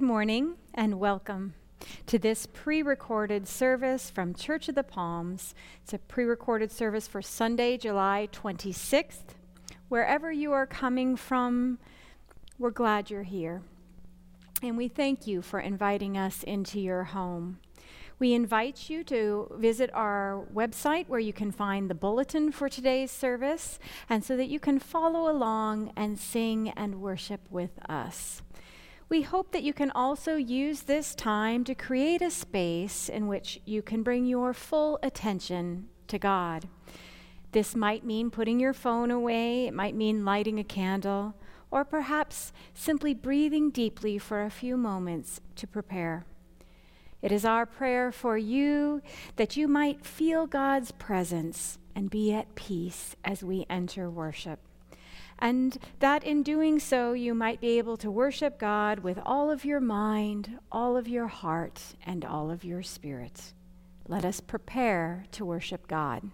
Good morning and welcome to this pre recorded service from Church of the Palms. It's a pre recorded service for Sunday, July 26th. Wherever you are coming from, we're glad you're here. And we thank you for inviting us into your home. We invite you to visit our website where you can find the bulletin for today's service and so that you can follow along and sing and worship with us. We hope that you can also use this time to create a space in which you can bring your full attention to God. This might mean putting your phone away, it might mean lighting a candle, or perhaps simply breathing deeply for a few moments to prepare. It is our prayer for you that you might feel God's presence and be at peace as we enter worship and that in doing so, you might be able to worship God with all of your mind, all of your heart, and all of your spirit. Let us prepare to worship God.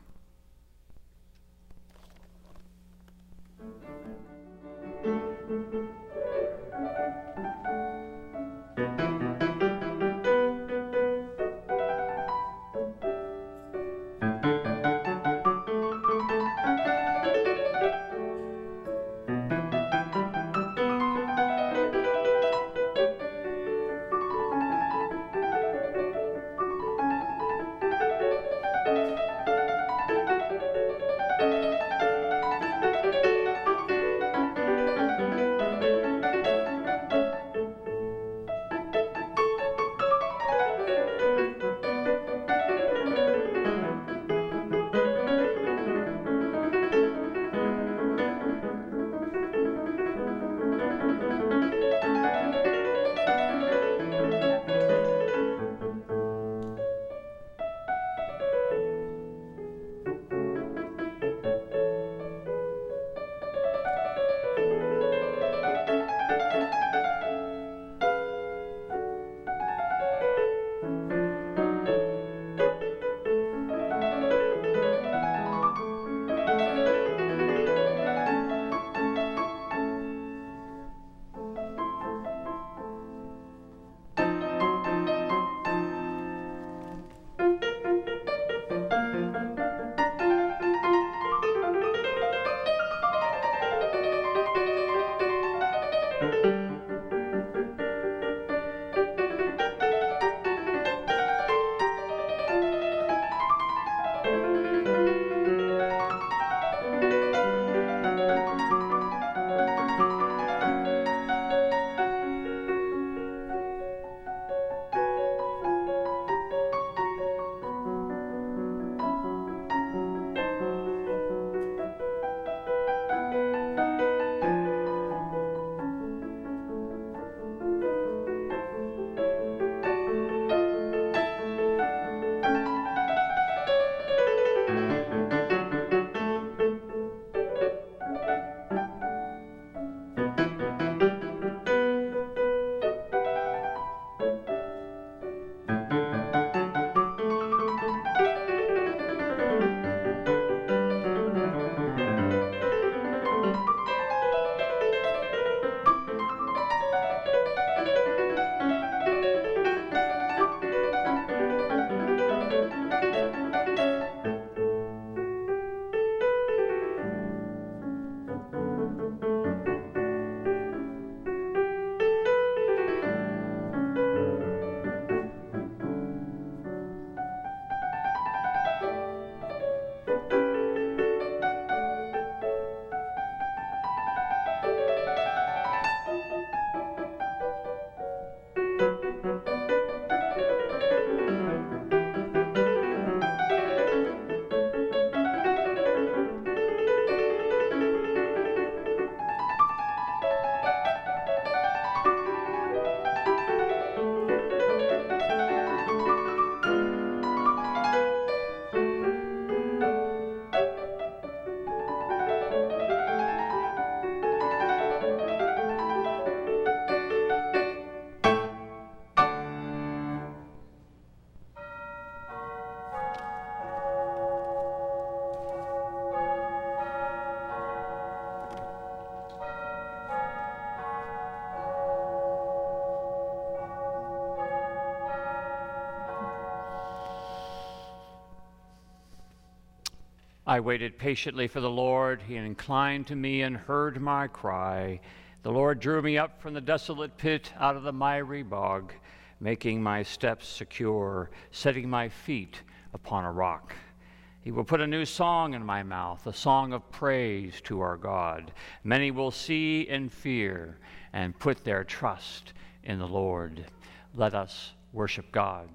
I waited patiently for the Lord. He inclined to me and heard my cry. The Lord drew me up from the desolate pit out of the miry bog, making my steps secure, setting my feet upon a rock. He will put a new song in my mouth, a song of praise to our God. Many will see and fear and put their trust in the Lord. Let us worship God.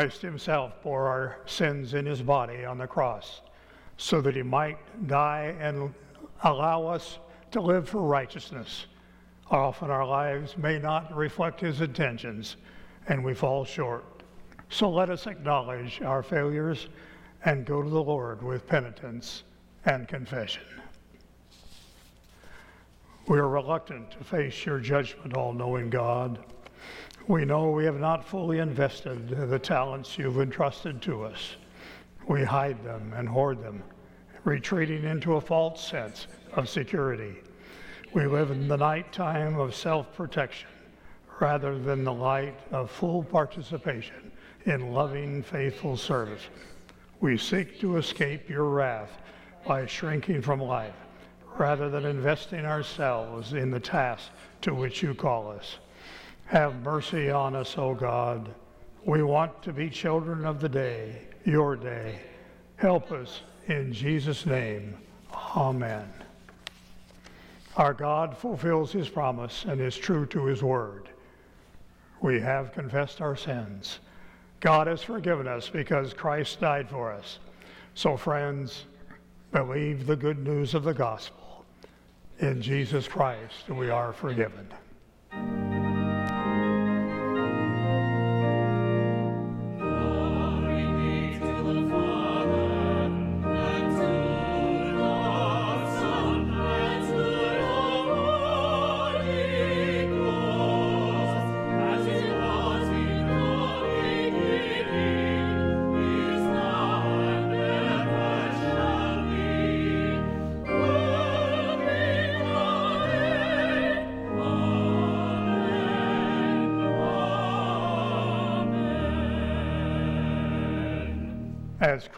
Christ himself bore our sins in his body on the cross so that he might die and allow us to live for righteousness. Often our lives may not reflect his intentions and we fall short. So let us acknowledge our failures and go to the Lord with penitence and confession. We are reluctant to face your judgment, all knowing God. We know we have not fully invested the talents you've entrusted to us. We hide them and hoard them, retreating into a false sense of security. We live in the nighttime of self protection rather than the light of full participation in loving, faithful service. We seek to escape your wrath by shrinking from life rather than investing ourselves in the task to which you call us. Have mercy on us, O God. We want to be children of the day, your day. Help us in Jesus' name. Amen. Our God fulfills his promise and is true to his word. We have confessed our sins. God has forgiven us because Christ died for us. So, friends, believe the good news of the gospel. In Jesus Christ, we are forgiven.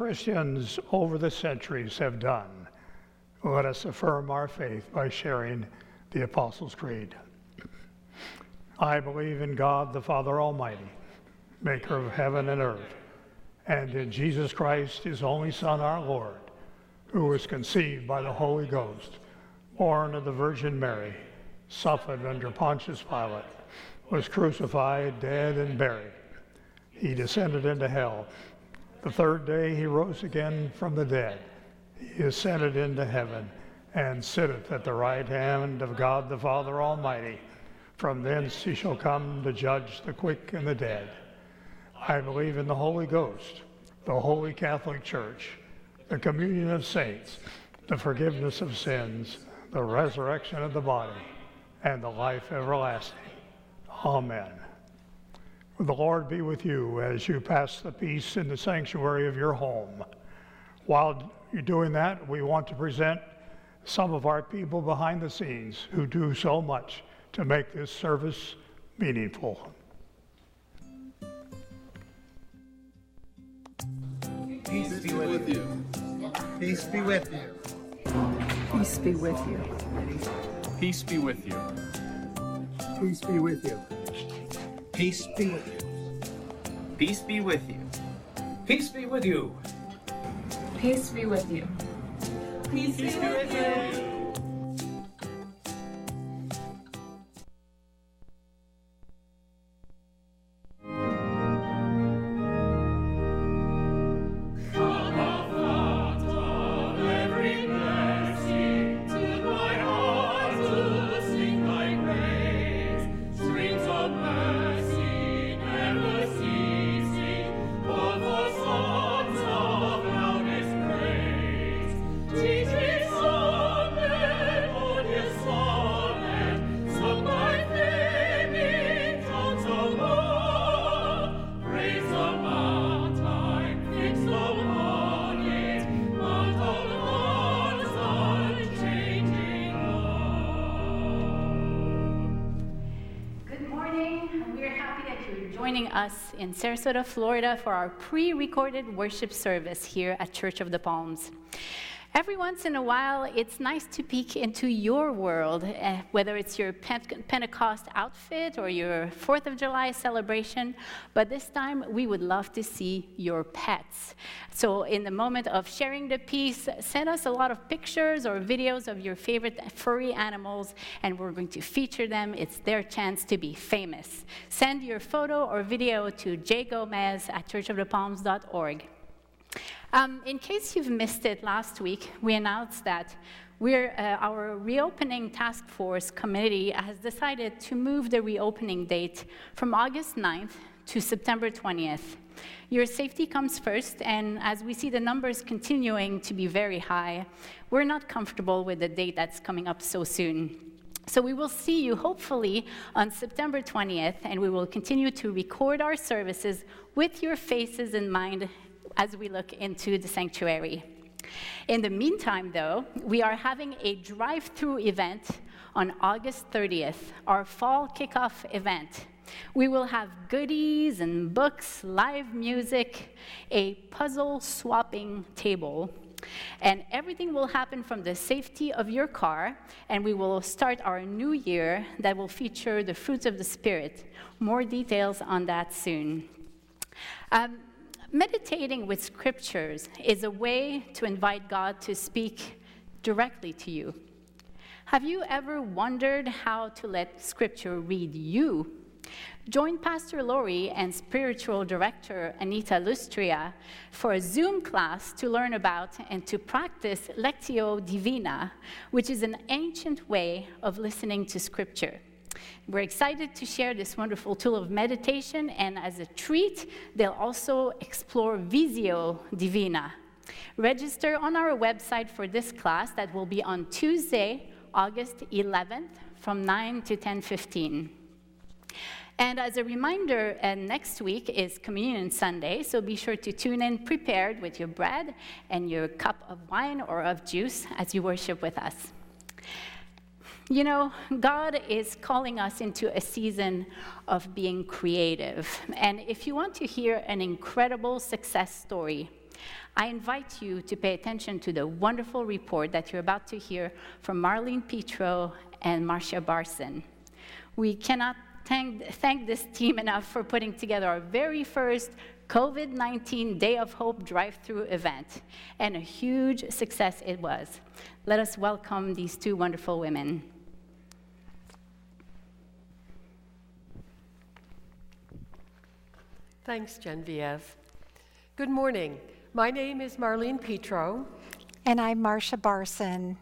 Christians over the centuries have done, let us affirm our faith by sharing the Apostles' Creed. I believe in God, the Father Almighty, maker of heaven and earth, and in Jesus Christ, his only Son, our Lord, who was conceived by the Holy Ghost, born of the Virgin Mary, suffered under Pontius Pilate, was crucified, dead, and buried. He descended into hell. The third day he rose again from the dead. He ascended into heaven and sitteth at the right hand of God the Father Almighty. From thence he shall come to judge the quick and the dead. I believe in the Holy Ghost, the Holy Catholic Church, the communion of saints, the forgiveness of sins, the resurrection of the body, and the life everlasting. Amen. The Lord be with you as you pass the peace in the sanctuary of your home. While you're doing that, we want to present some of our people behind the scenes who do so much to make this service meaningful. Peace be with you. Peace be with you. Peace be with you. Peace be with you. Peace be with you. Peace be with you. Peace be with you. Peace be with you. Peace be with you. Peace be with you. In Sarasota, Florida for our pre recorded worship service here at Church of the Palms. Every once in a while, it's nice to peek into your world, uh, whether it's your Pentecost outfit or your Fourth of July celebration. But this time, we would love to see your pets. So, in the moment of sharing the peace, send us a lot of pictures or videos of your favorite furry animals, and we're going to feature them. It's their chance to be famous. Send your photo or video to jgomez at churchofthepalms.org. Um, in case you've missed it last week, we announced that uh, our reopening task force committee has decided to move the reopening date from August 9th to September 20th. Your safety comes first, and as we see the numbers continuing to be very high, we're not comfortable with the date that's coming up so soon. So we will see you hopefully on September 20th, and we will continue to record our services with your faces in mind as we look into the sanctuary. In the meantime, though, we are having a drive through event on August 30th, our fall kickoff event. We will have goodies and books, live music, a puzzle swapping table, and everything will happen from the safety of your car, and we will start our new year that will feature the fruits of the Spirit. More details on that soon. Um, Meditating with scriptures is a way to invite God to speak directly to you. Have you ever wondered how to let Scripture read you? Join Pastor Lori and spiritual director Anita Lustria for a Zoom class to learn about and to practice Lectio Divina, which is an ancient way of listening to Scripture. We're excited to share this wonderful tool of meditation, and as a treat, they'll also explore Visio Divina. Register on our website for this class that will be on Tuesday, August 11th from 9 to 10:15. And as a reminder, uh, next week is Communion Sunday, so be sure to tune in prepared with your bread and your cup of wine or of juice as you worship with us. You know, God is calling us into a season of being creative. And if you want to hear an incredible success story, I invite you to pay attention to the wonderful report that you're about to hear from Marlene Petro and Marcia Barson. We cannot thank, thank this team enough for putting together our very first COVID 19 Day of Hope drive through event, and a huge success it was. Let us welcome these two wonderful women. Thanks, Genevieve. Good morning. My name is Marlene Petro. And I'm Marcia Barson.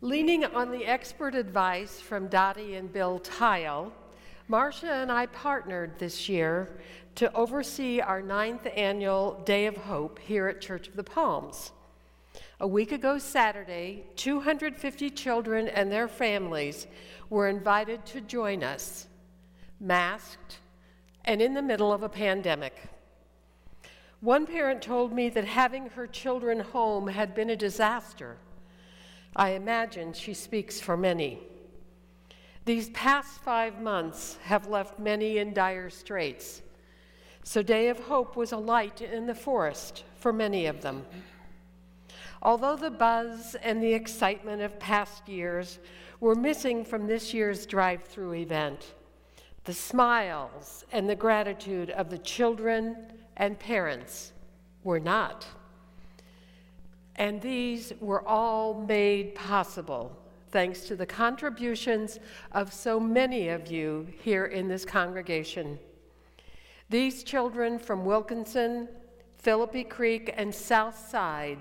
Leaning on the expert advice from Dottie and Bill Tile, Marcia and I partnered this year to oversee our ninth annual Day of Hope here at Church of the Palms. A week ago Saturday, 250 children and their families were invited to join us, masked and in the middle of a pandemic. One parent told me that having her children home had been a disaster. I imagine she speaks for many. These past five months have left many in dire straits. So, Day of Hope was a light in the forest for many of them. Although the buzz and the excitement of past years were missing from this year's drive through event, the smiles and the gratitude of the children and parents were not. And these were all made possible thanks to the contributions of so many of you here in this congregation. These children from Wilkinson, Philippi Creek, and South Side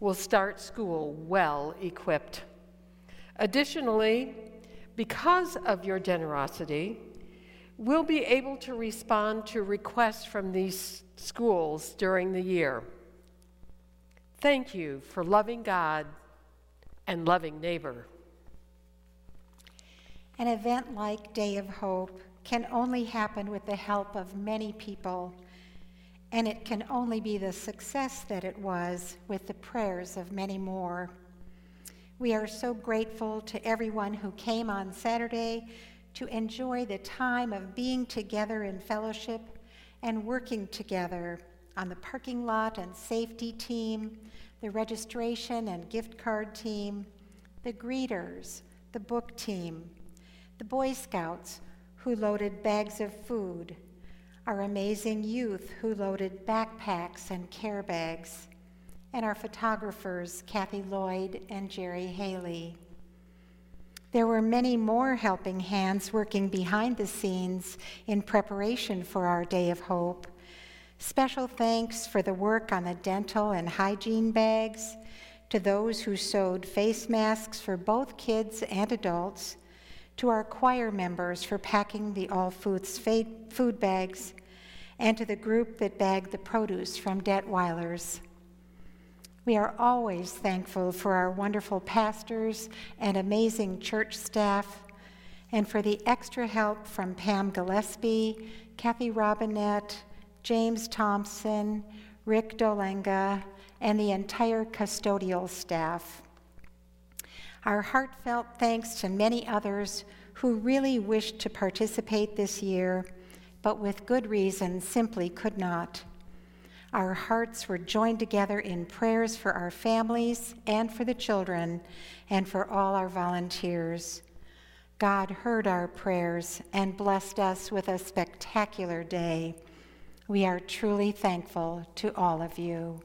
will start school well equipped. Additionally, because of your generosity, we'll be able to respond to requests from these schools during the year. Thank you for loving God and loving neighbor. An event like Day of Hope can only happen with the help of many people, and it can only be the success that it was with the prayers of many more. We are so grateful to everyone who came on Saturday to enjoy the time of being together in fellowship and working together on the parking lot and safety team, the registration and gift card team, the greeters, the book team, the Boy Scouts who loaded bags of food, our amazing youth who loaded backpacks and care bags, and our photographers, Kathy Lloyd and Jerry Haley. There were many more helping hands working behind the scenes in preparation for our Day of Hope. Special thanks for the work on the dental and hygiene bags, to those who sewed face masks for both kids and adults, to our choir members for packing the All Foods food bags, and to the group that bagged the produce from Detwiler's. We are always thankful for our wonderful pastors and amazing church staff, and for the extra help from Pam Gillespie, Kathy Robinette, James Thompson, Rick Dolenga, and the entire custodial staff. Our heartfelt thanks to many others who really wished to participate this year, but with good reason simply could not. Our hearts were joined together in prayers for our families and for the children and for all our volunteers. God heard our prayers and blessed us with a spectacular day. We are truly thankful to all of you.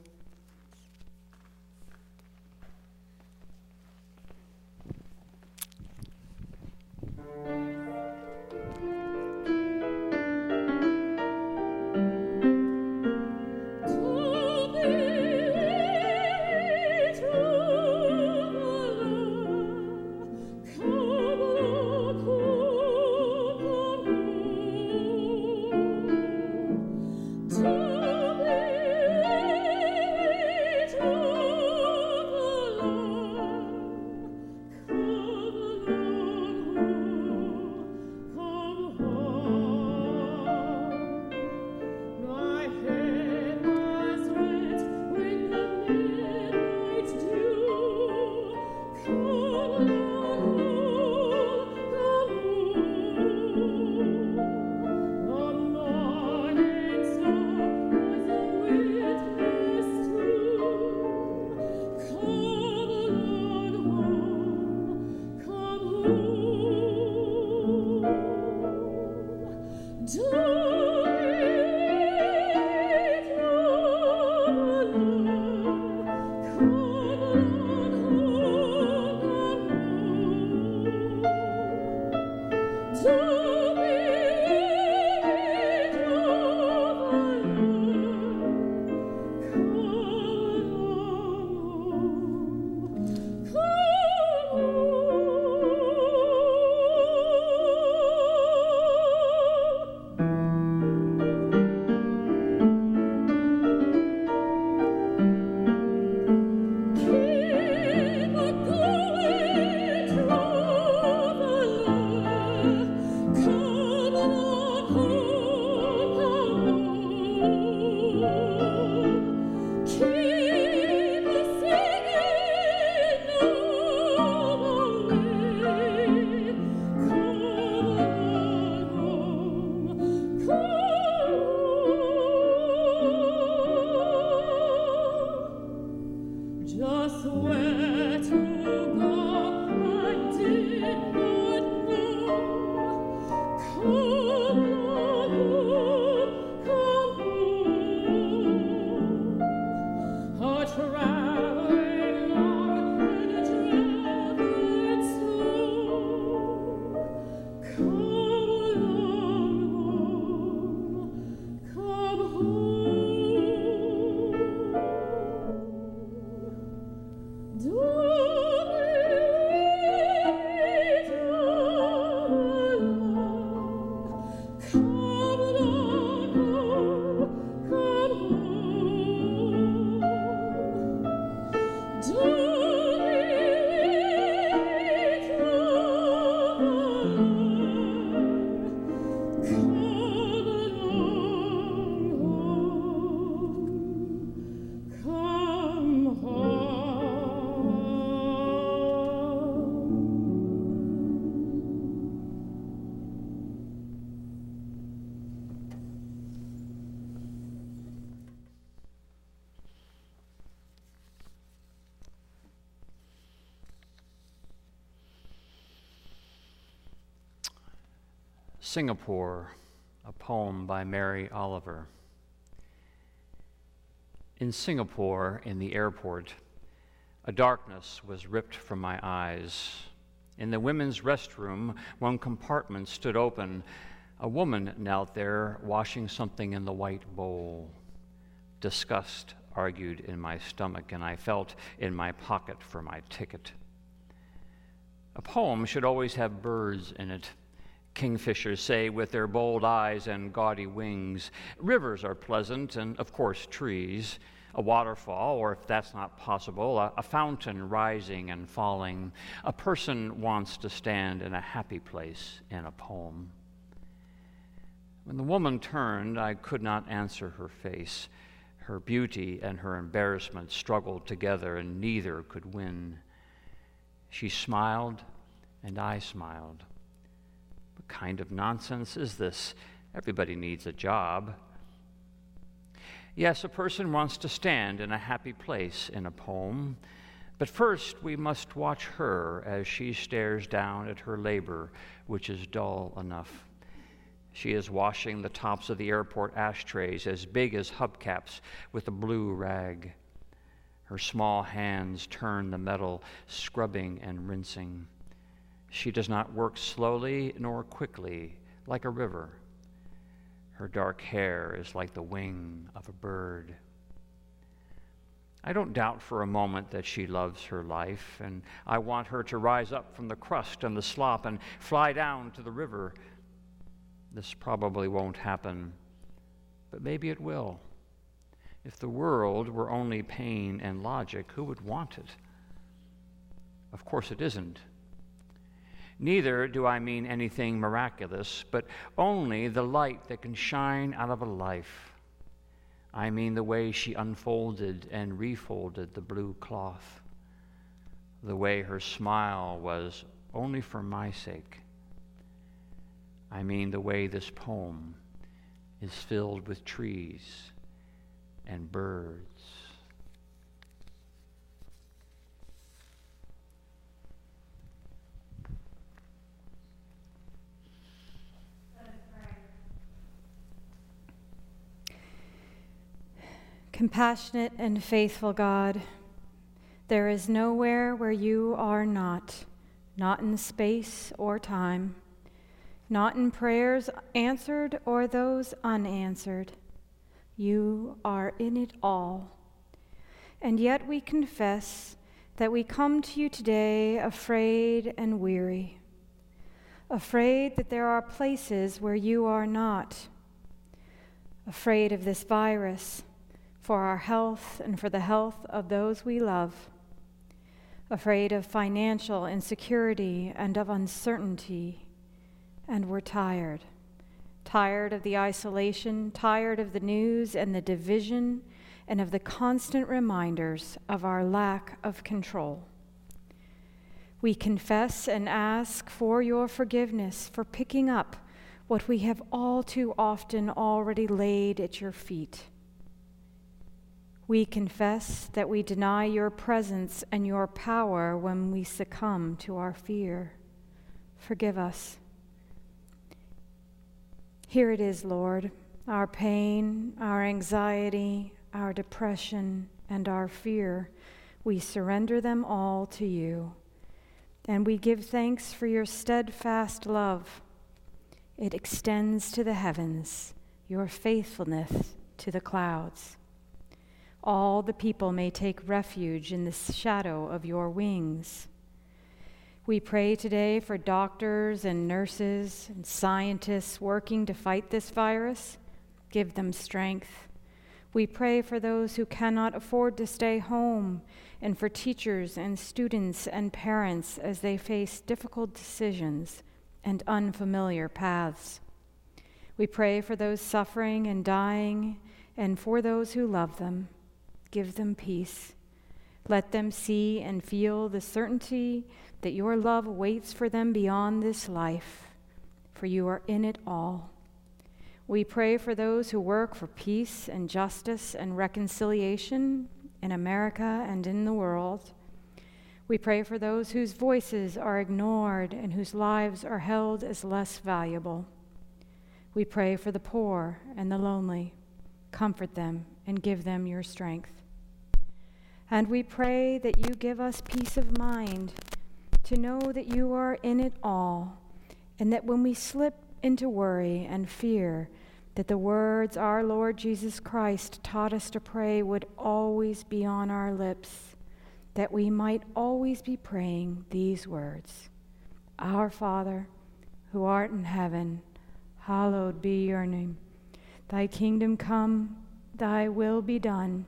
Yeah. Singapore, a poem by Mary Oliver. In Singapore, in the airport, a darkness was ripped from my eyes. In the women's restroom, one compartment stood open. A woman knelt there, washing something in the white bowl. Disgust argued in my stomach, and I felt in my pocket for my ticket. A poem should always have birds in it. Kingfishers say with their bold eyes and gaudy wings. Rivers are pleasant, and of course, trees. A waterfall, or if that's not possible, a, a, fountain rising and falling. A person wants to stand in a happy place in a poem. When the woman turned, I could not answer her face. Her beauty and her embarrassment struggled together, and neither could win. She smiled, and I smiled. What kind of nonsense is this? Everybody needs a job. Yes, a person wants to stand in a happy place in a poem, but first we must watch her as she stares down at her labor, which is dull enough. She is washing the tops of the airport ashtrays as big as hubcaps with a blue rag. Her small hands turn the metal, scrubbing and rinsing. She does not work slowly nor quickly like a river. Her dark hair is like the wing of a bird. I don't doubt for a moment that she loves her life, and I want her to rise up from the crust and the slop and fly down to the river this probably won't happen, but maybe it will. If the world were only pain and logic, who would want it? Of course, it isn't. Neither do I mean anything miraculous, but only the light that can shine out of a life. I mean the way she unfolded and refolded the blue cloth, the way her smile was only for my sake. I mean the way this poem is filled with trees and birds. Compassionate and faithful God, there is nowhere where you are not, not in space or time not in prayers answered or those unanswered. You are in it all. And yet we confess that we come to you today afraid and weary, afraid that there are places where you are not, afraid of this virus for our health and for the health of those we love, afraid of financial insecurity and of uncertainty and we're tired. Tired of the isolation, tired of the news and the division, and of the constant reminders of our lack of control. We confess and ask for your forgiveness for picking up what we have all too often already laid at your feet. We confess that we deny your presence and your power when we succumb to our fear. Forgive us. Here it is, Lord, our pain, our anxiety, our depression, and our fear. We surrender them all to you. And we give thanks for your steadfast love. It extends to the heavens, your faithfulness to the clouds. All the people may take refuge in the shadow of your wings. We pray today for doctors and nurses and scientists working to fight this virus. Give them strength. We pray for those who cannot afford to stay home and for teachers and students and parents as they face difficult decisions and unfamiliar paths. We pray for those suffering and dying and for those who love them. Give them peace. Let them see and feel the certainty that your love waits for them beyond this life, for you are in it all. We pray for those who work for peace and justice and reconciliation in America and in the world. We pray for those whose voices are ignored and whose lives are held as less valuable. We pray for the poor and the lonely. Comfort them and give them your strength. And we pray that you give us peace of mind to know that you are in it all, and that when we slip into worry and fear, that the words our Lord Jesus Christ taught us to pray would always be on our lips, that we might always be praying these words Our Father, who art in heaven, hallowed be your name. Thy kingdom come, thy will be done,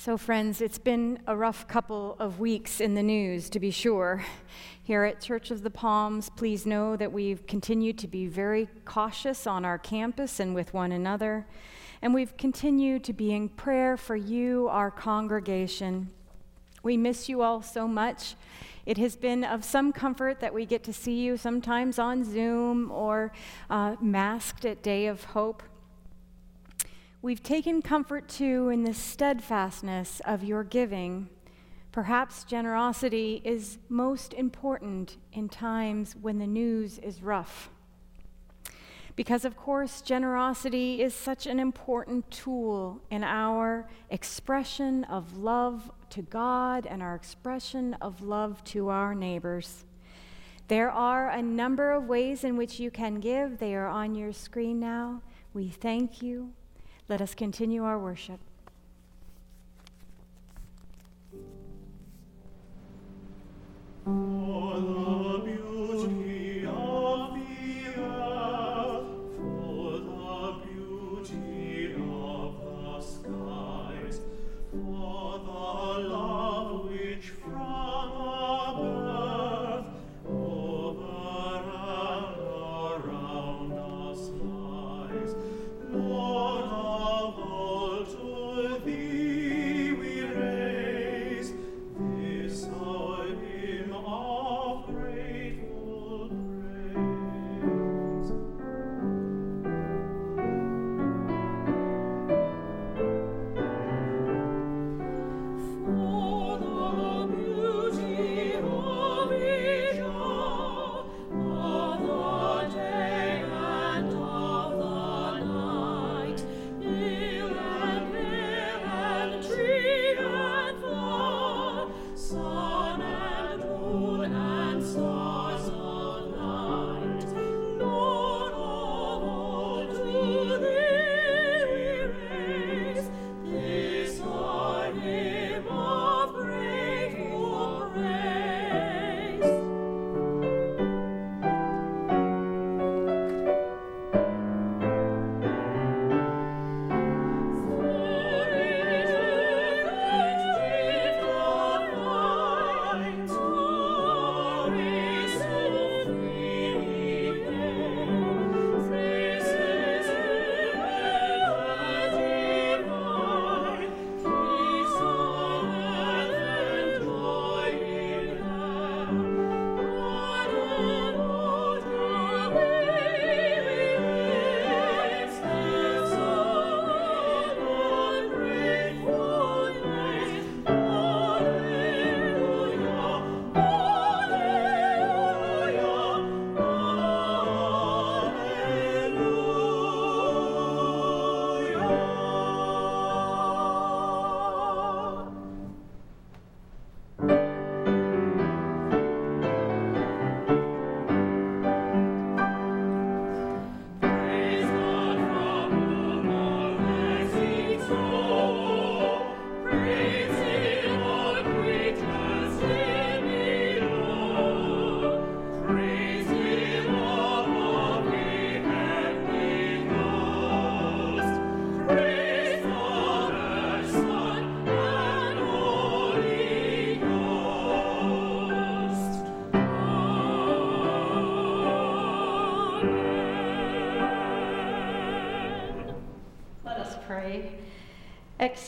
So, friends, it's been a rough couple of weeks in the news, to be sure. Here at Church of the Palms, please know that we've continued to be very cautious on our campus and with one another. And we've continued to be in prayer for you, our congregation. We miss you all so much. It has been of some comfort that we get to see you sometimes on Zoom or uh, masked at Day of Hope. We've taken comfort too in the steadfastness of your giving. Perhaps generosity is most important in times when the news is rough. Because, of course, generosity is such an important tool in our expression of love to God and our expression of love to our neighbors. There are a number of ways in which you can give. They are on your screen now. We thank you. Let us continue our worship.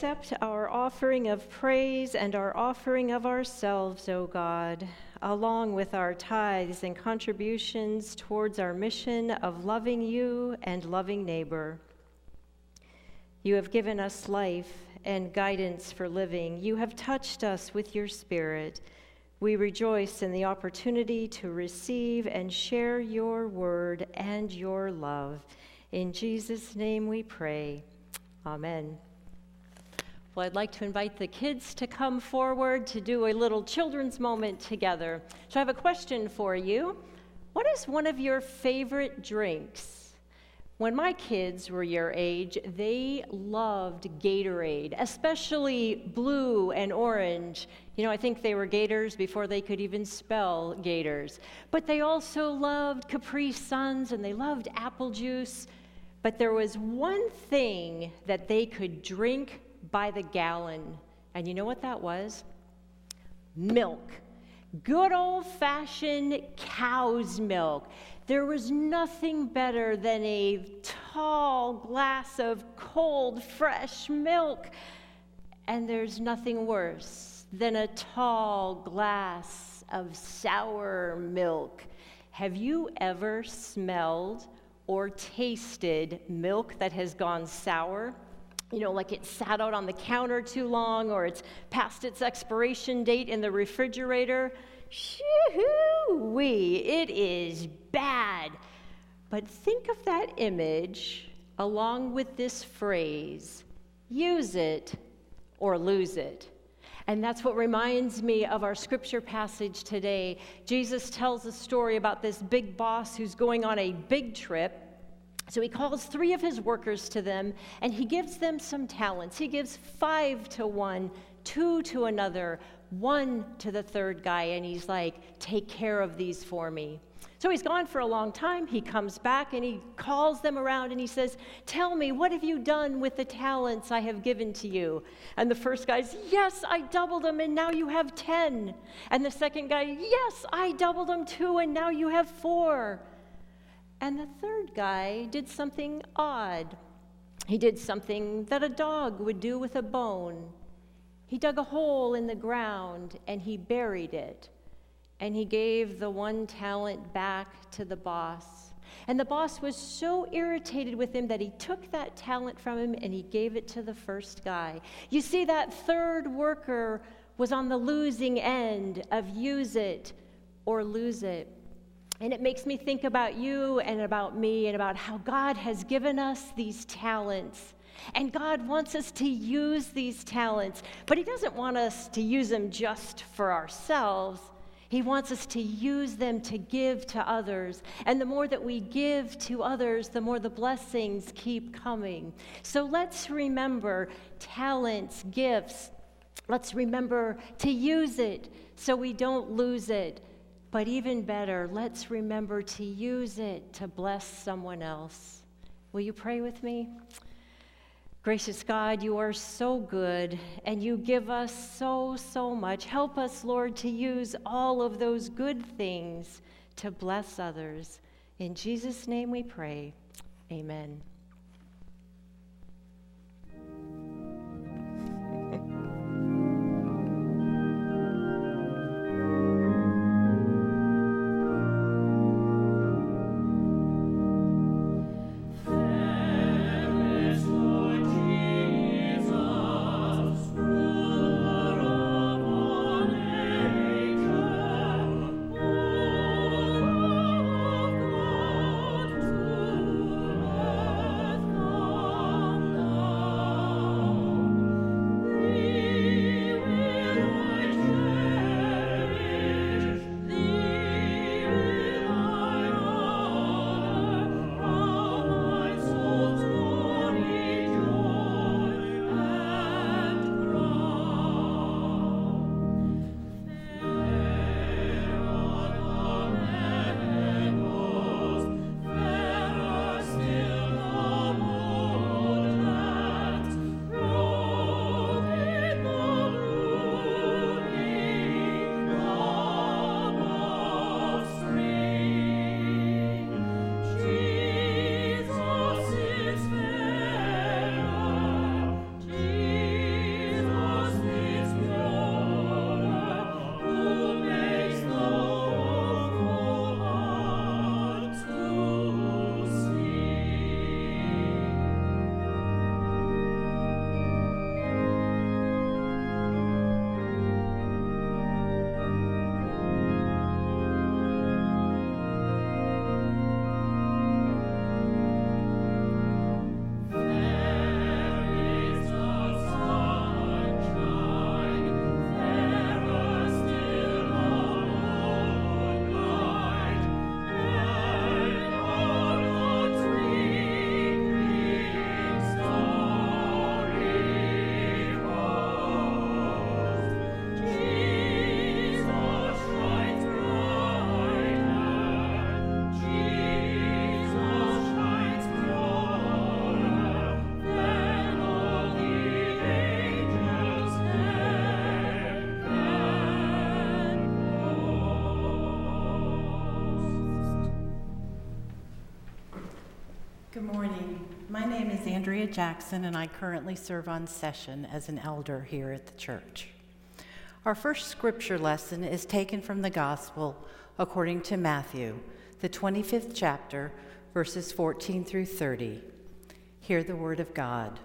Accept our offering of praise and our offering of ourselves, O God, along with our tithes and contributions towards our mission of loving you and loving neighbor. You have given us life and guidance for living. You have touched us with your Spirit. We rejoice in the opportunity to receive and share your word and your love. In Jesus' name we pray. Amen. I'd like to invite the kids to come forward to do a little children's moment together. So I have a question for you. What is one of your favorite drinks? When my kids were your age, they loved Gatorade, especially blue and orange. You know, I think they were Gators before they could even spell Gators. But they also loved Capri Suns and they loved apple juice. But there was one thing that they could drink by the gallon. And you know what that was? Milk. Good old fashioned cow's milk. There was nothing better than a tall glass of cold, fresh milk. And there's nothing worse than a tall glass of sour milk. Have you ever smelled or tasted milk that has gone sour? You know, like it sat out on the counter too long or it's past its expiration date in the refrigerator. Shoo-wee, it is bad. But think of that image along with this phrase use it or lose it. And that's what reminds me of our scripture passage today. Jesus tells a story about this big boss who's going on a big trip so he calls three of his workers to them and he gives them some talents. He gives five to one, two to another, one to the third guy, and he's like, Take care of these for me. So he's gone for a long time. He comes back and he calls them around and he says, Tell me, what have you done with the talents I have given to you? And the first guy's, Yes, I doubled them and now you have 10. And the second guy, Yes, I doubled them too and now you have four. And the third guy did something odd. He did something that a dog would do with a bone. He dug a hole in the ground and he buried it. And he gave the one talent back to the boss. And the boss was so irritated with him that he took that talent from him and he gave it to the first guy. You see, that third worker was on the losing end of use it or lose it. And it makes me think about you and about me and about how God has given us these talents. And God wants us to use these talents, but He doesn't want us to use them just for ourselves. He wants us to use them to give to others. And the more that we give to others, the more the blessings keep coming. So let's remember talents, gifts. Let's remember to use it so we don't lose it. But even better, let's remember to use it to bless someone else. Will you pray with me? Gracious God, you are so good and you give us so, so much. Help us, Lord, to use all of those good things to bless others. In Jesus' name we pray. Amen. Name is Andrea Jackson, and I currently serve on session as an elder here at the church. Our first scripture lesson is taken from the Gospel according to Matthew, the 25th chapter, verses 14 through 30. Hear the word of God.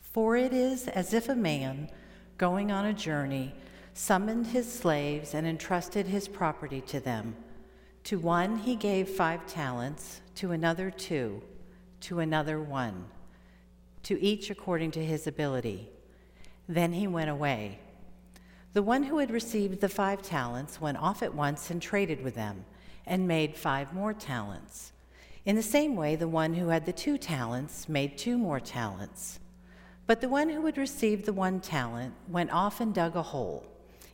For it is as if a man, going on a journey, summoned his slaves and entrusted his property to them. To one he gave five talents, to another two, to another one, to each according to his ability. Then he went away. The one who had received the five talents went off at once and traded with them, and made five more talents. In the same way, the one who had the two talents made two more talents. But the one who had received the one talent went off and dug a hole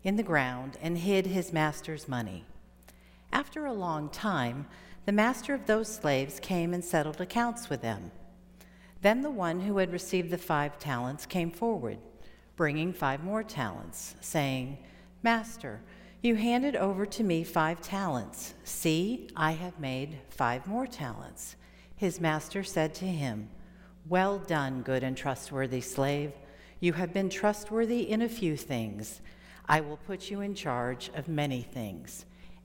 in the ground and hid his master's money. After a long time, the master of those slaves came and settled accounts with them. Then the one who had received the five talents came forward, bringing five more talents, saying, Master, you handed over to me five talents. See, I have made five more talents. His master said to him, Well done, good and trustworthy slave. You have been trustworthy in a few things. I will put you in charge of many things.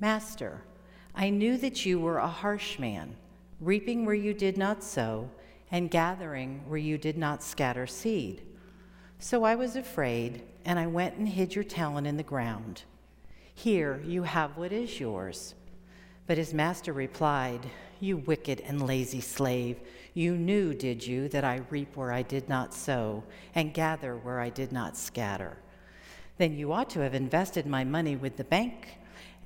Master, I knew that you were a harsh man, reaping where you did not sow, and gathering where you did not scatter seed. So I was afraid, and I went and hid your talent in the ground. Here you have what is yours. But his master replied, You wicked and lazy slave, you knew, did you, that I reap where I did not sow, and gather where I did not scatter? Then you ought to have invested my money with the bank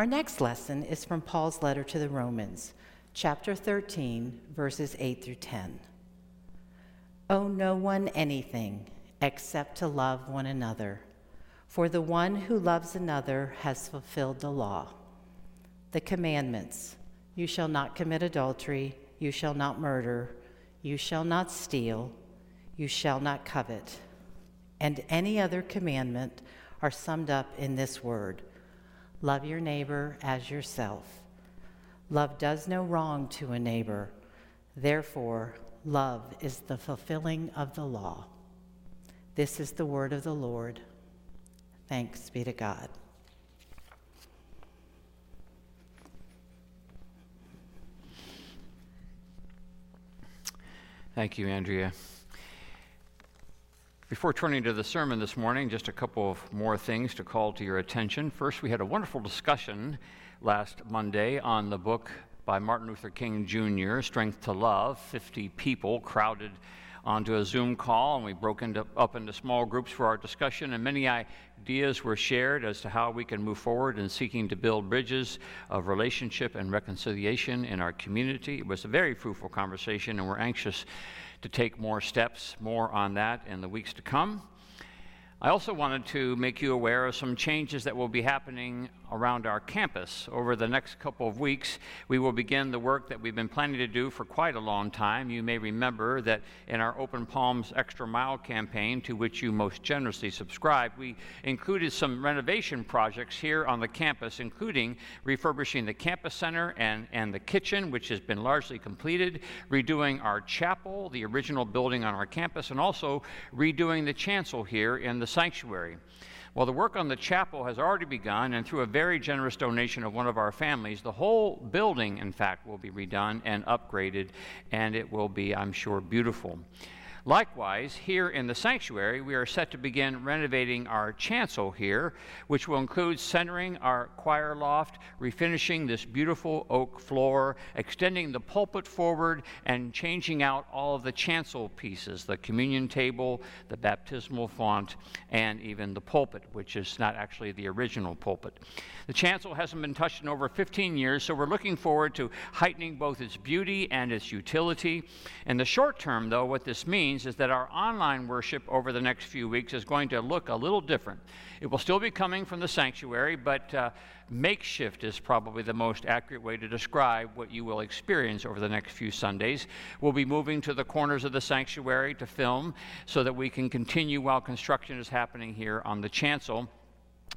Our next lesson is from Paul's letter to the Romans, chapter 13, verses 8 through 10. Owe no one anything except to love one another, for the one who loves another has fulfilled the law. The commandments you shall not commit adultery, you shall not murder, you shall not steal, you shall not covet, and any other commandment are summed up in this word Love your neighbor as yourself. Love does no wrong to a neighbor. Therefore, love is the fulfilling of the law. This is the word of the Lord. Thanks be to God. Thank you, Andrea. Before turning to the sermon this morning, just a couple of more things to call to your attention. First, we had a wonderful discussion last Monday on the book by Martin Luther King Jr., Strength to Love. 50 people crowded onto a Zoom call, and we broke into, up into small groups for our discussion, and many ideas were shared as to how we can move forward in seeking to build bridges of relationship and reconciliation in our community. It was a very fruitful conversation, and we're anxious to take more steps, more on that in the weeks to come. I also wanted to make you aware of some changes that will be happening around our campus. Over the next couple of weeks, we will begin the work that we've been planning to do for quite a long time. You may remember that in our Open Palms Extra Mile campaign, to which you most generously subscribed, we included some renovation projects here on the campus, including refurbishing the campus center and, and the kitchen, which has been largely completed, redoing our chapel, the original building on our campus, and also redoing the chancel here in the sanctuary. Well, the work on the chapel has already begun, and through a very generous donation of one of our families, the whole building, in fact, will be redone and upgraded, and it will be, I'm sure, beautiful. Likewise, here in the sanctuary, we are set to begin renovating our chancel here, which will include centering our choir loft, refinishing this beautiful oak floor, extending the pulpit forward, and changing out all of the chancel pieces the communion table, the baptismal font, and even the pulpit, which is not actually the original pulpit. The chancel hasn't been touched in over 15 years, so we're looking forward to heightening both its beauty and its utility. In the short term, though, what this means means is that our online worship over the next few weeks is going to look a little different. It will still be coming from the sanctuary, but uh, makeshift is probably the most accurate way to describe what you will experience over the next few Sundays. We'll be moving to the corners of the sanctuary to film so that we can continue while construction is happening here on the chancel.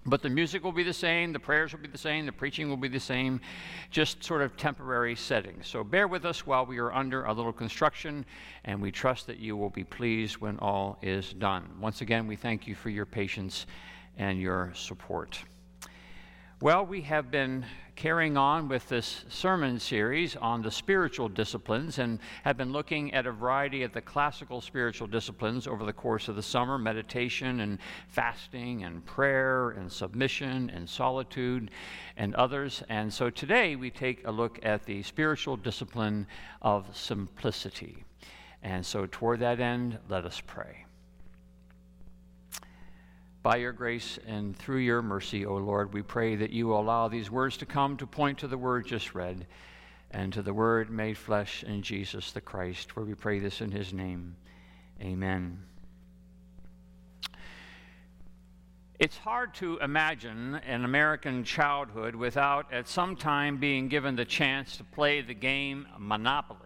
But the music will be the same, the prayers will be the same, the preaching will be the same, just sort of temporary settings. So bear with us while we are under a little construction, and we trust that you will be pleased when all is done. Once again, we thank you for your patience and your support. Well, we have been carrying on with this sermon series on the spiritual disciplines and have been looking at a variety of the classical spiritual disciplines over the course of the summer meditation and fasting and prayer and submission and solitude and others. And so today we take a look at the spiritual discipline of simplicity. And so, toward that end, let us pray. By your grace and through your mercy, O Lord, we pray that you will allow these words to come to point to the word just read and to the word made flesh in Jesus the Christ, for we pray this in his name. Amen. It's hard to imagine an American childhood without at some time being given the chance to play the game Monopoly.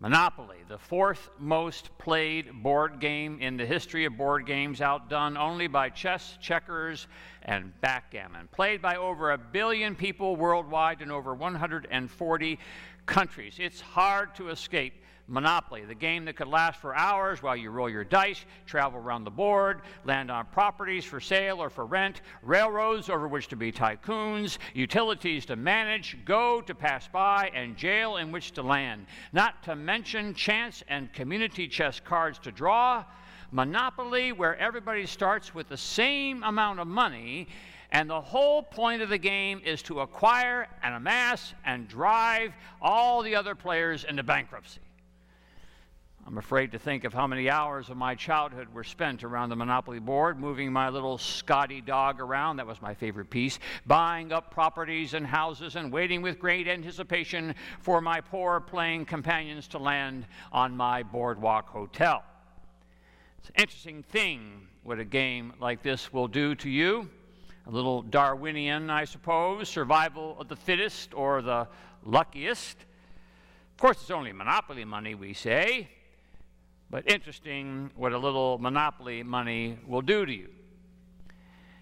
Monopoly, the fourth most played board game in the history of board games, outdone only by chess, checkers, and backgammon. Played by over a billion people worldwide in over 140 countries. It's hard to escape Monopoly, the game that could last for hours while you roll your dice, travel around the board, land on properties for sale or for rent, railroads over which to be tycoons, utilities to manage, go to pass by, and jail in which to land. Not to mention chance and community chest cards to draw. Monopoly, where everybody starts with the same amount of money and the whole point of the game is to acquire and amass and drive all the other players into bankruptcy. I'm afraid to think of how many hours of my childhood were spent around the Monopoly board, moving my little Scotty dog around. That was my favorite piece. Buying up properties and houses and waiting with great anticipation for my poor playing companions to land on my boardwalk hotel. It's an interesting thing what a game like this will do to you. A little Darwinian, I suppose, survival of the fittest or the luckiest. Of course, it's only monopoly money, we say. But interesting what a little monopoly money will do to you.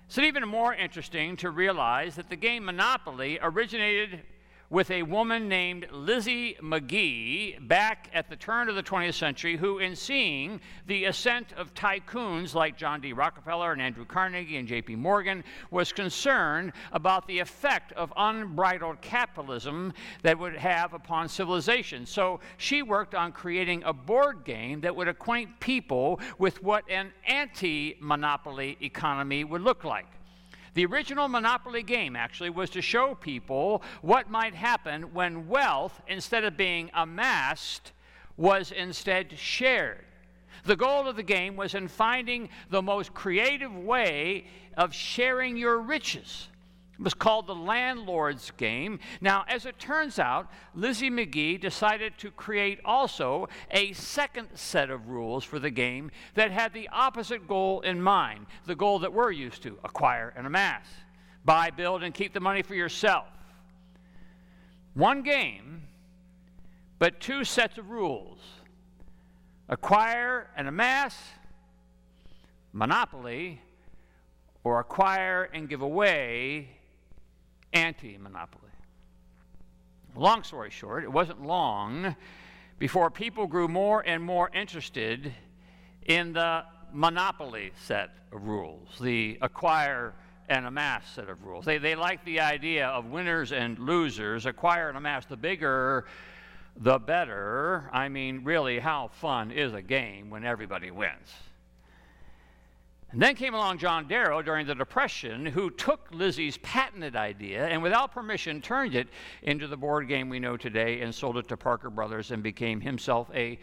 It's even more interesting to realize that the game Monopoly originated with a woman named Lizzie Magie back at the turn of the 20th century, who, in seeing the ascent of tycoons like John D. Rockefeller and Andrew Carnegie and J.P. Morgan, was concerned about the effect of unbridled capitalism that would have upon civilization. So she worked on creating a board game that would acquaint people with what an anti monopoly economy would look like. The original Monopoly game actually was to show people what might happen when wealth, instead of being amassed, was instead shared. The goal of the game was in finding the most creative way of sharing your riches. It was called the Landlord's Game. Now, as it turns out, Lizzie Magie decided to create also a second set of rules for the game that had the opposite goal in mind the goal that we're used to acquire and amass, buy, build, and keep the money for yourself. One game, but two sets of rules acquire and amass, monopoly, or acquire and give away anti monopoly. Long story short, it wasn't long before people grew more and more interested in the monopoly set of rules, the acquire and amass set of rules. They, they like the idea of winners and losers, acquire and amass. The bigger, the better. I mean, really, how fun is a game when everybody wins? And then came along John Darrow during the Depression, who took Lizzie's patented idea and without permission turned it into the board game we know today and sold it to Parker Brothers and became himself a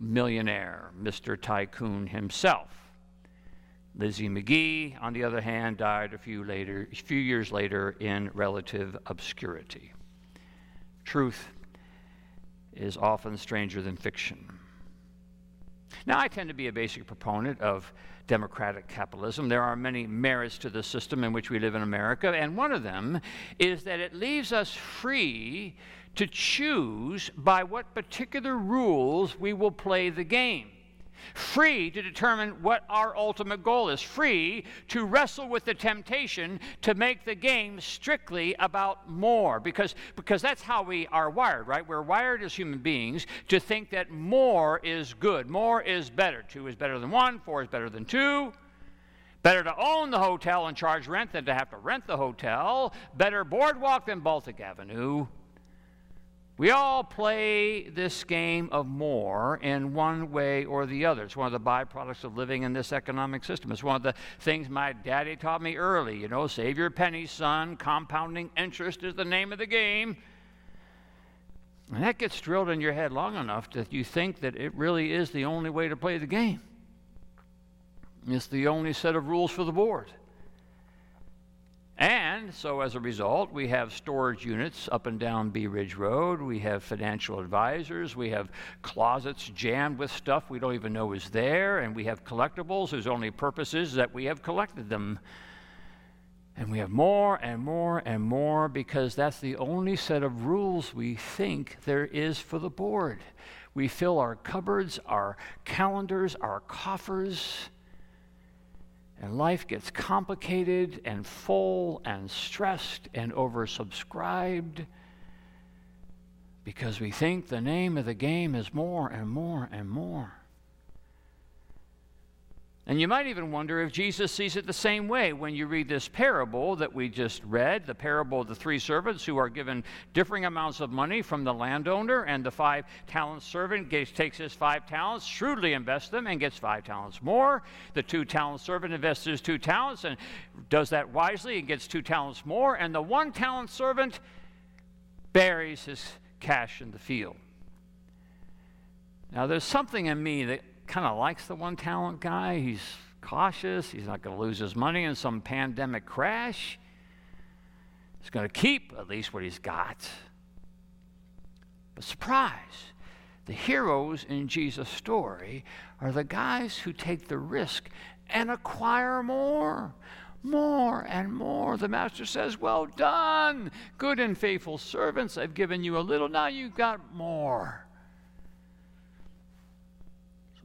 millionaire, Mr. Tycoon himself. Lizzie Magie, on the other hand, died a few, later, a few years later in relative obscurity. Truth is often stranger than fiction. Now, I tend to be a basic proponent of democratic capitalism. There are many merits to the system in which we live in America, and one of them is that it leaves us free to choose by what particular rules we will play the game free to determine what our ultimate goal is, free to wrestle with the temptation to make the game strictly about more, because, because that's how we are wired, right? We're wired as human beings to think that more is good, more is better. Two is better than one, four is better than two. Better to own the hotel and charge rent than to have to rent the hotel. Better boardwalk than Baltic Avenue. We all play this game of more in one way or the other. It's one of the byproducts of living in this economic system. It's one of the things my daddy taught me early. You know, save your pennies, son. Compounding interest is the name of the game. And that gets drilled in your head long enough that you think that it really is the only way to play the game. It's the only set of rules for the board. And so, as a result, we have storage units up and down Bee Ridge Road. We have financial advisors. We have closets jammed with stuff we don't even know is there. And we have collectibles whose only purpose is that we have collected them. And we have more and more and more because that's the only set of rules we think there is for the board. We fill our cupboards, our calendars, our coffers and life gets complicated and full and stressed and oversubscribed because we think the name of the game is more and more and more. And you might even wonder if Jesus sees it the same way when you read this parable that we just read the parable of the three servants who are given differing amounts of money from the landowner, and the five talent servant gets, takes his five talents, shrewdly invests them, and gets five talents more. The two talent servant invests his two talents and does that wisely and gets two talents more. And the one talent servant buries his cash in the field. Now, there's something in me that kind of likes the one talent guy. He's cautious. He's not going to lose his money in some pandemic crash. He's going to keep at least what he's got. But surprise, the heroes in Jesus' story are the guys who take the risk and acquire more. More and more. The master says, Well done, good and faithful servants. I've given you a little, now you've got more.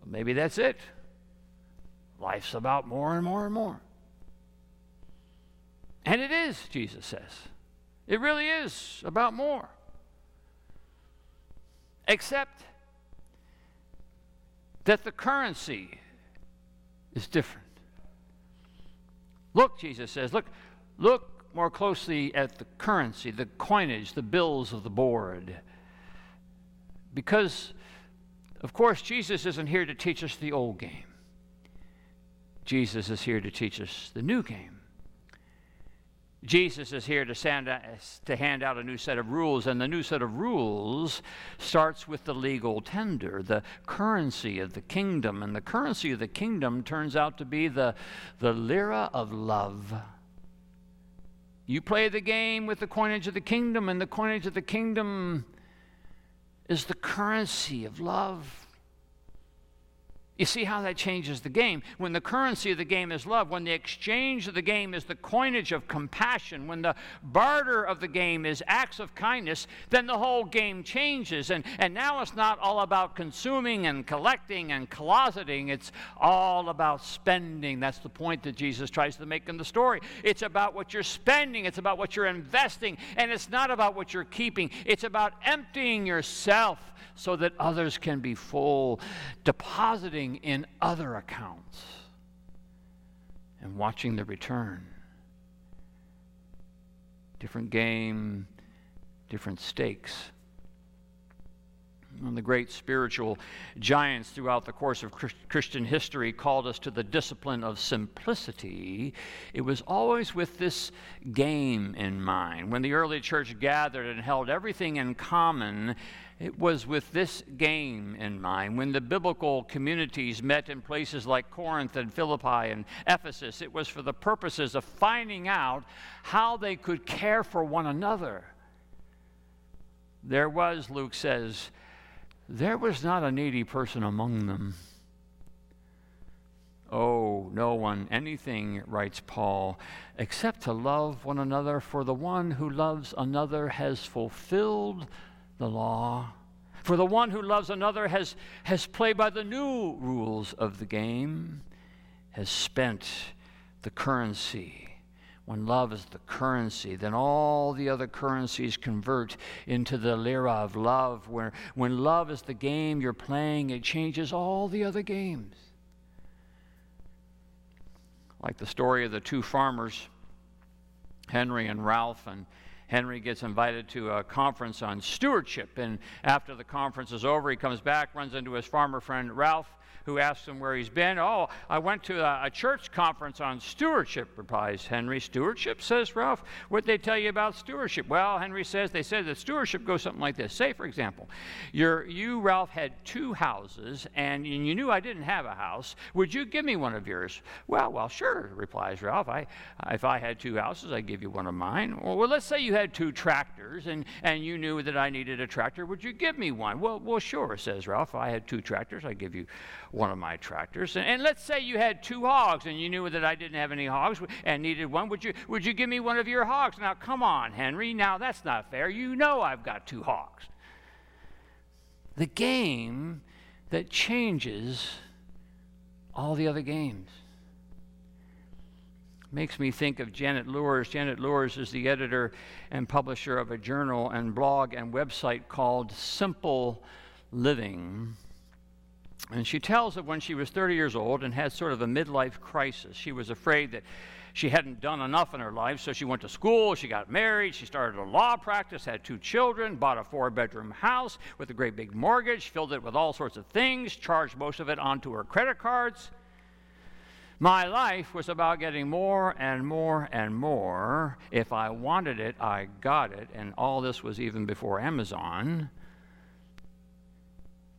Maybe that's it. Life's about more and more and more. And it is, Jesus says. It really is about more. Except that the currency is different. Look, Jesus says, look, look more closely at the currency, the coinage, the bills of the board. Because of course, Jesus isn't here to teach us the old game. Jesus is here to teach us the new game. Jesus is here to, to hand out a new set of rules, and the new set of rules starts with the legal tender, the currency of the kingdom. And the currency of the kingdom turns out to be the, the lira of love. You play the game with the coinage of the kingdom, and the coinage of the kingdom is the currency of love. You see how that changes the game. When the currency of the game is love, when the exchange of the game is the coinage of compassion, when the barter of the game is acts of kindness, then the whole game changes. And, and now it's not all about consuming and collecting and closeting, it's all about spending. That's the point that Jesus tries to make in the story. It's about what you're spending, it's about what you're investing, and it's not about what you're keeping. It's about emptying yourself so that others can be full, depositing in other accounts. and watching the return. Different game, different stakes. One of the great spiritual giants throughout the course of Christian history called us to the discipline of simplicity. It was always with this game in mind. When the early church gathered and held everything in common, it was with this game in mind. When the biblical communities met in places like Corinth and Philippi and Ephesus, it was for the purposes of finding out how they could care for one another. There was, Luke says, there was not a needy person among them. Oh, no one, anything, writes Paul, except to love one another, for the one who loves another has fulfilled the law. For the one who loves another has, has played by the new rules of the game, has spent the currency when love is the currency, then all the other currencies convert into the lira of love. Where when love is the game you're playing, it changes all the other games. Like the story of the two farmers, Henry and Ralph, and Henry gets invited to a conference on stewardship. And after the conference is over, he comes back, runs into his farmer friend Ralph, who asks him where he's been. Oh, I went to a, a church conference on stewardship, replies Henry. Stewardship, says Ralph. What'd they tell you about stewardship? Well, Henry says they said that stewardship goes something like this. Say, for example, you you, Ralph, had two houses, and you knew I didn't have a house. Would you give me one of yours? Well, well, sure, replies Ralph. I, if I had two houses, I'd give you one of mine. Well, well, let's say you had two tractors, and, and you knew that I needed a tractor. Would you give me one? Well, well, sure, says Ralph. I had two tractors, I'd give you one of my tractors. And, and, let's say you had two hogs and you knew that I didn't have any hogs and needed one. Would you, would you give me one of your hogs? Now, come on, Henry. Now, that's not fair. You know I've got two hogs. The game that changes all the other games makes me think of Janet Luhrs. Janet Luhrs is the editor and publisher of a journal and blog and website called Simple Living. And she tells that when she was 30 years old and had sort of a midlife crisis, she was afraid that she hadn't done enough in her life, so she went to school, she got married, she started a law practice, had two children, bought a four bedroom house with a great big mortgage, filled it with all sorts of things, charged most of it onto her credit cards. My life was about getting more and more and more. If I wanted it, I got it, and all this was even before Amazon.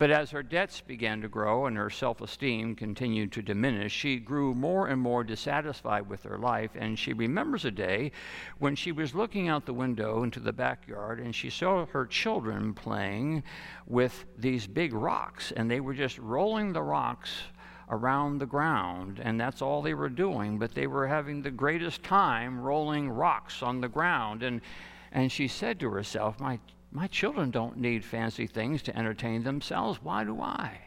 But as her debts began to grow and her self esteem continued to diminish, she grew more and more dissatisfied with her life. And she remembers a day when she was looking out the window into the backyard and she saw her children playing with these big rocks. And they were just rolling the rocks around the ground. And that's all they were doing. But they were having the greatest time rolling rocks on the ground. And, and she said to herself, My my children don't need fancy things to entertain themselves. Why do I?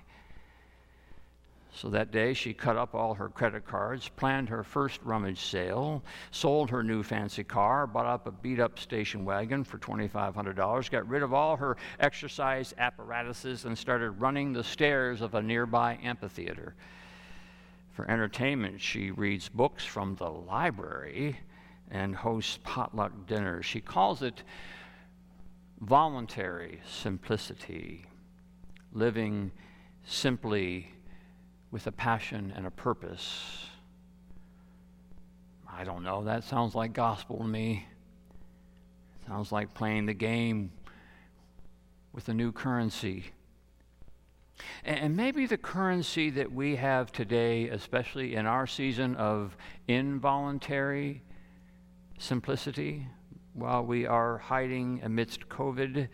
So that day, she cut up all her credit cards, planned her first rummage sale, sold her new fancy car, bought up a beat up station wagon for $2,500, got rid of all her exercise apparatuses, and started running the stairs of a nearby amphitheater. For entertainment, she reads books from the library and hosts potluck dinners. She calls it voluntary simplicity, living simply with a passion and a purpose. I don't know, that sounds like gospel to me. sounds like playing the game with a new currency. And maybe the currency that we have today, especially in our season of involuntary simplicity, while we are hiding amidst COVID,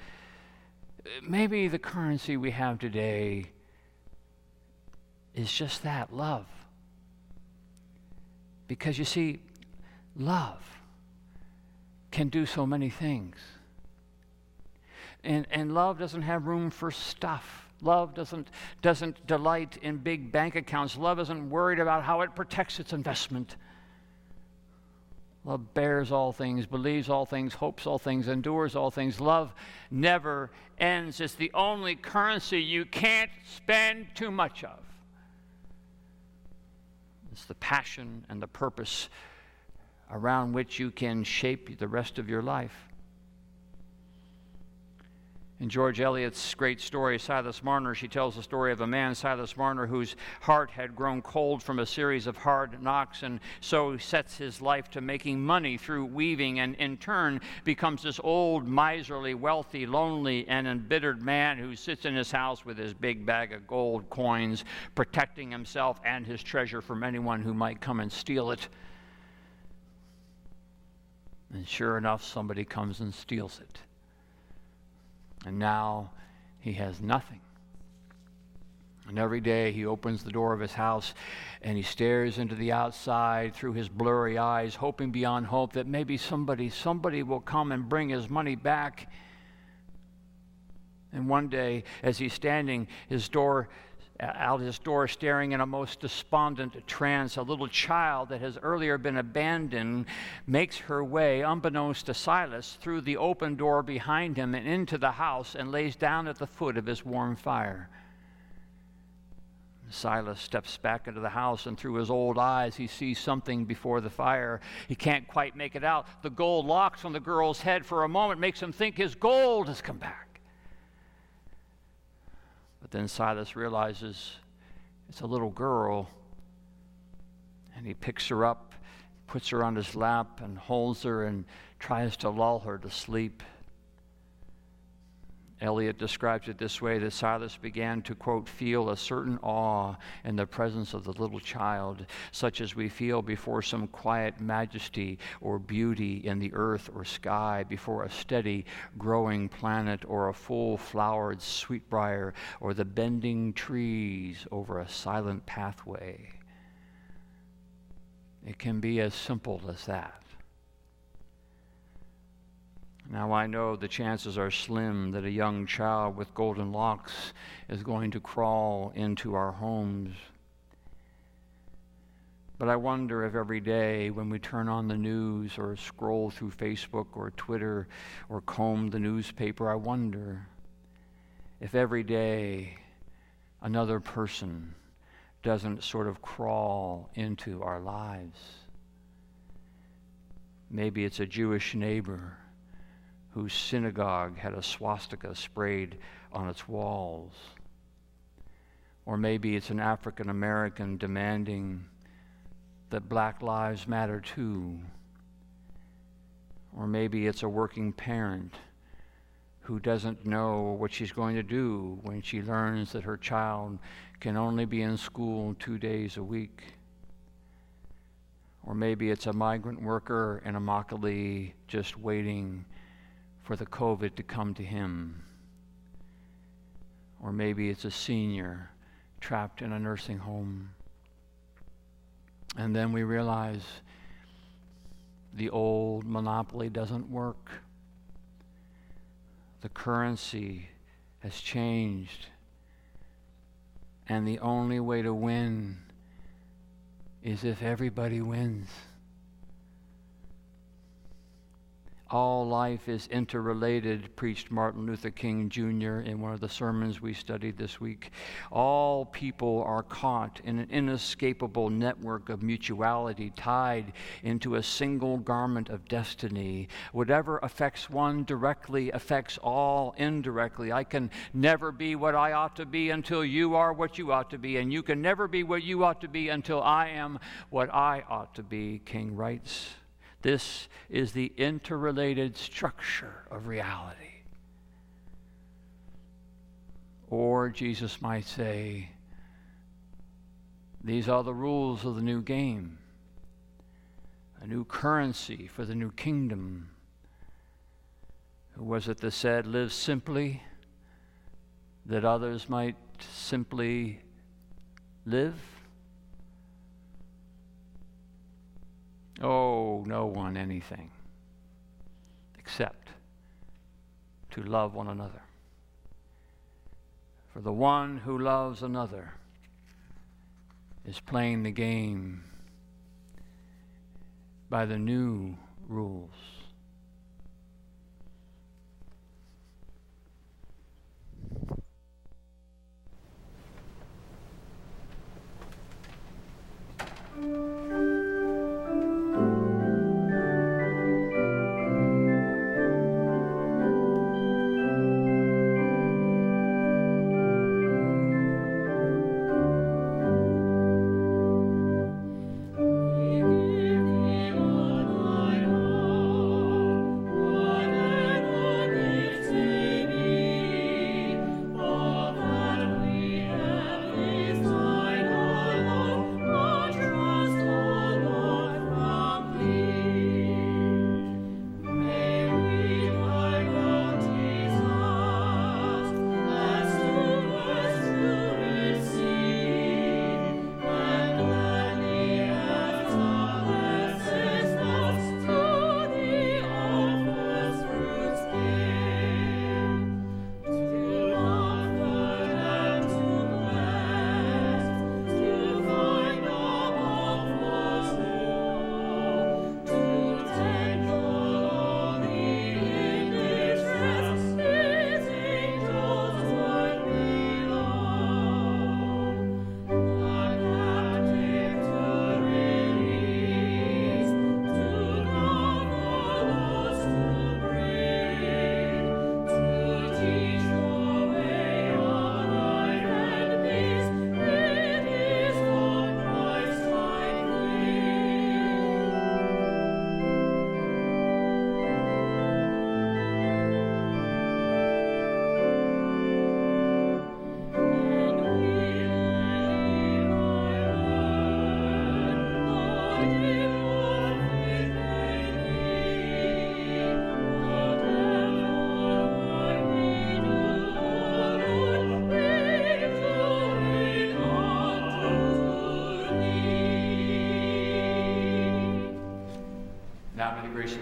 maybe the currency we have today is just that love. Because you see, love can do so many things. And, and love doesn't have room for stuff. Love doesn't, doesn't delight in big bank accounts. Love isn't worried about how it protects its investment. Love bears all things, believes all things, hopes all things, endures all things. Love never ends. It's the only currency you can't spend too much of. It's the passion and the purpose around which you can shape the rest of your life. In George Eliot's great story, Silas Marner, she tells the story of a man, Silas Marner, whose heart had grown cold from a series of hard knocks, and so sets his life to making money through weaving, and in turn becomes this old, miserly, wealthy, lonely, and embittered man who sits in his house with his big bag of gold coins, protecting himself and his treasure from anyone who might come and steal it. And sure enough, somebody comes and steals it. And now he has nothing. And every day he opens the door of his house and he stares into the outside through his blurry eyes, hoping beyond hope that maybe somebody, somebody will come and bring his money back. And one day, as he's standing his door out his door, staring in a most despondent trance. A little child that has earlier been abandoned makes her way, unbeknownst to Silas, through the open door behind him and into the house and lays down at the foot of his warm fire. Silas steps back into the house, and through his old eyes, he sees something before the fire. He can't quite make it out. The gold locks on the girl's head for a moment makes him think his gold has come back. But then Silas realizes it's a little girl, and he picks her up, puts her on his lap, and holds her and tries to lull her to sleep. Eliot describes it this way that Silas began to, quote, feel a certain awe in the presence of the little child, such as we feel before some quiet majesty or beauty in the earth or sky, before a steady growing planet or a full flowered sweetbrier or the bending trees over a silent pathway. It can be as simple as that. Now, I know the chances are slim that a young child with golden locks is going to crawl into our homes. But I wonder if every day when we turn on the news or scroll through Facebook or Twitter or comb the newspaper, I wonder if every day another person doesn't sort of crawl into our lives. Maybe it's a Jewish neighbor whose synagogue had a swastika sprayed on its walls. Or maybe it's an African American demanding that black lives matter too. Or maybe it's a working parent who doesn't know what she's going to do when she learns that her child can only be in school two days a week. Or maybe it's a migrant worker in a Immokalee just waiting for the COVID to come to him. Or maybe it's a senior trapped in a nursing home. And then we realize the old monopoly doesn't work. The currency has changed. And the only way to win is if everybody wins. All life is interrelated, preached Martin Luther King Jr. in one of the sermons we studied this week. All people are caught in an inescapable network of mutuality, tied into a single garment of destiny. Whatever affects one directly affects all indirectly. I can never be what I ought to be until you are what you ought to be, and you can never be what you ought to be until I am what I ought to be, King writes. This is the interrelated structure of reality. Or Jesus might say, these are the rules of the new game, a new currency for the new kingdom. Who was it that said, Live simply, that others might simply live? Oh, no one anything except to love one another. For the one who loves another is playing the game by the new rules.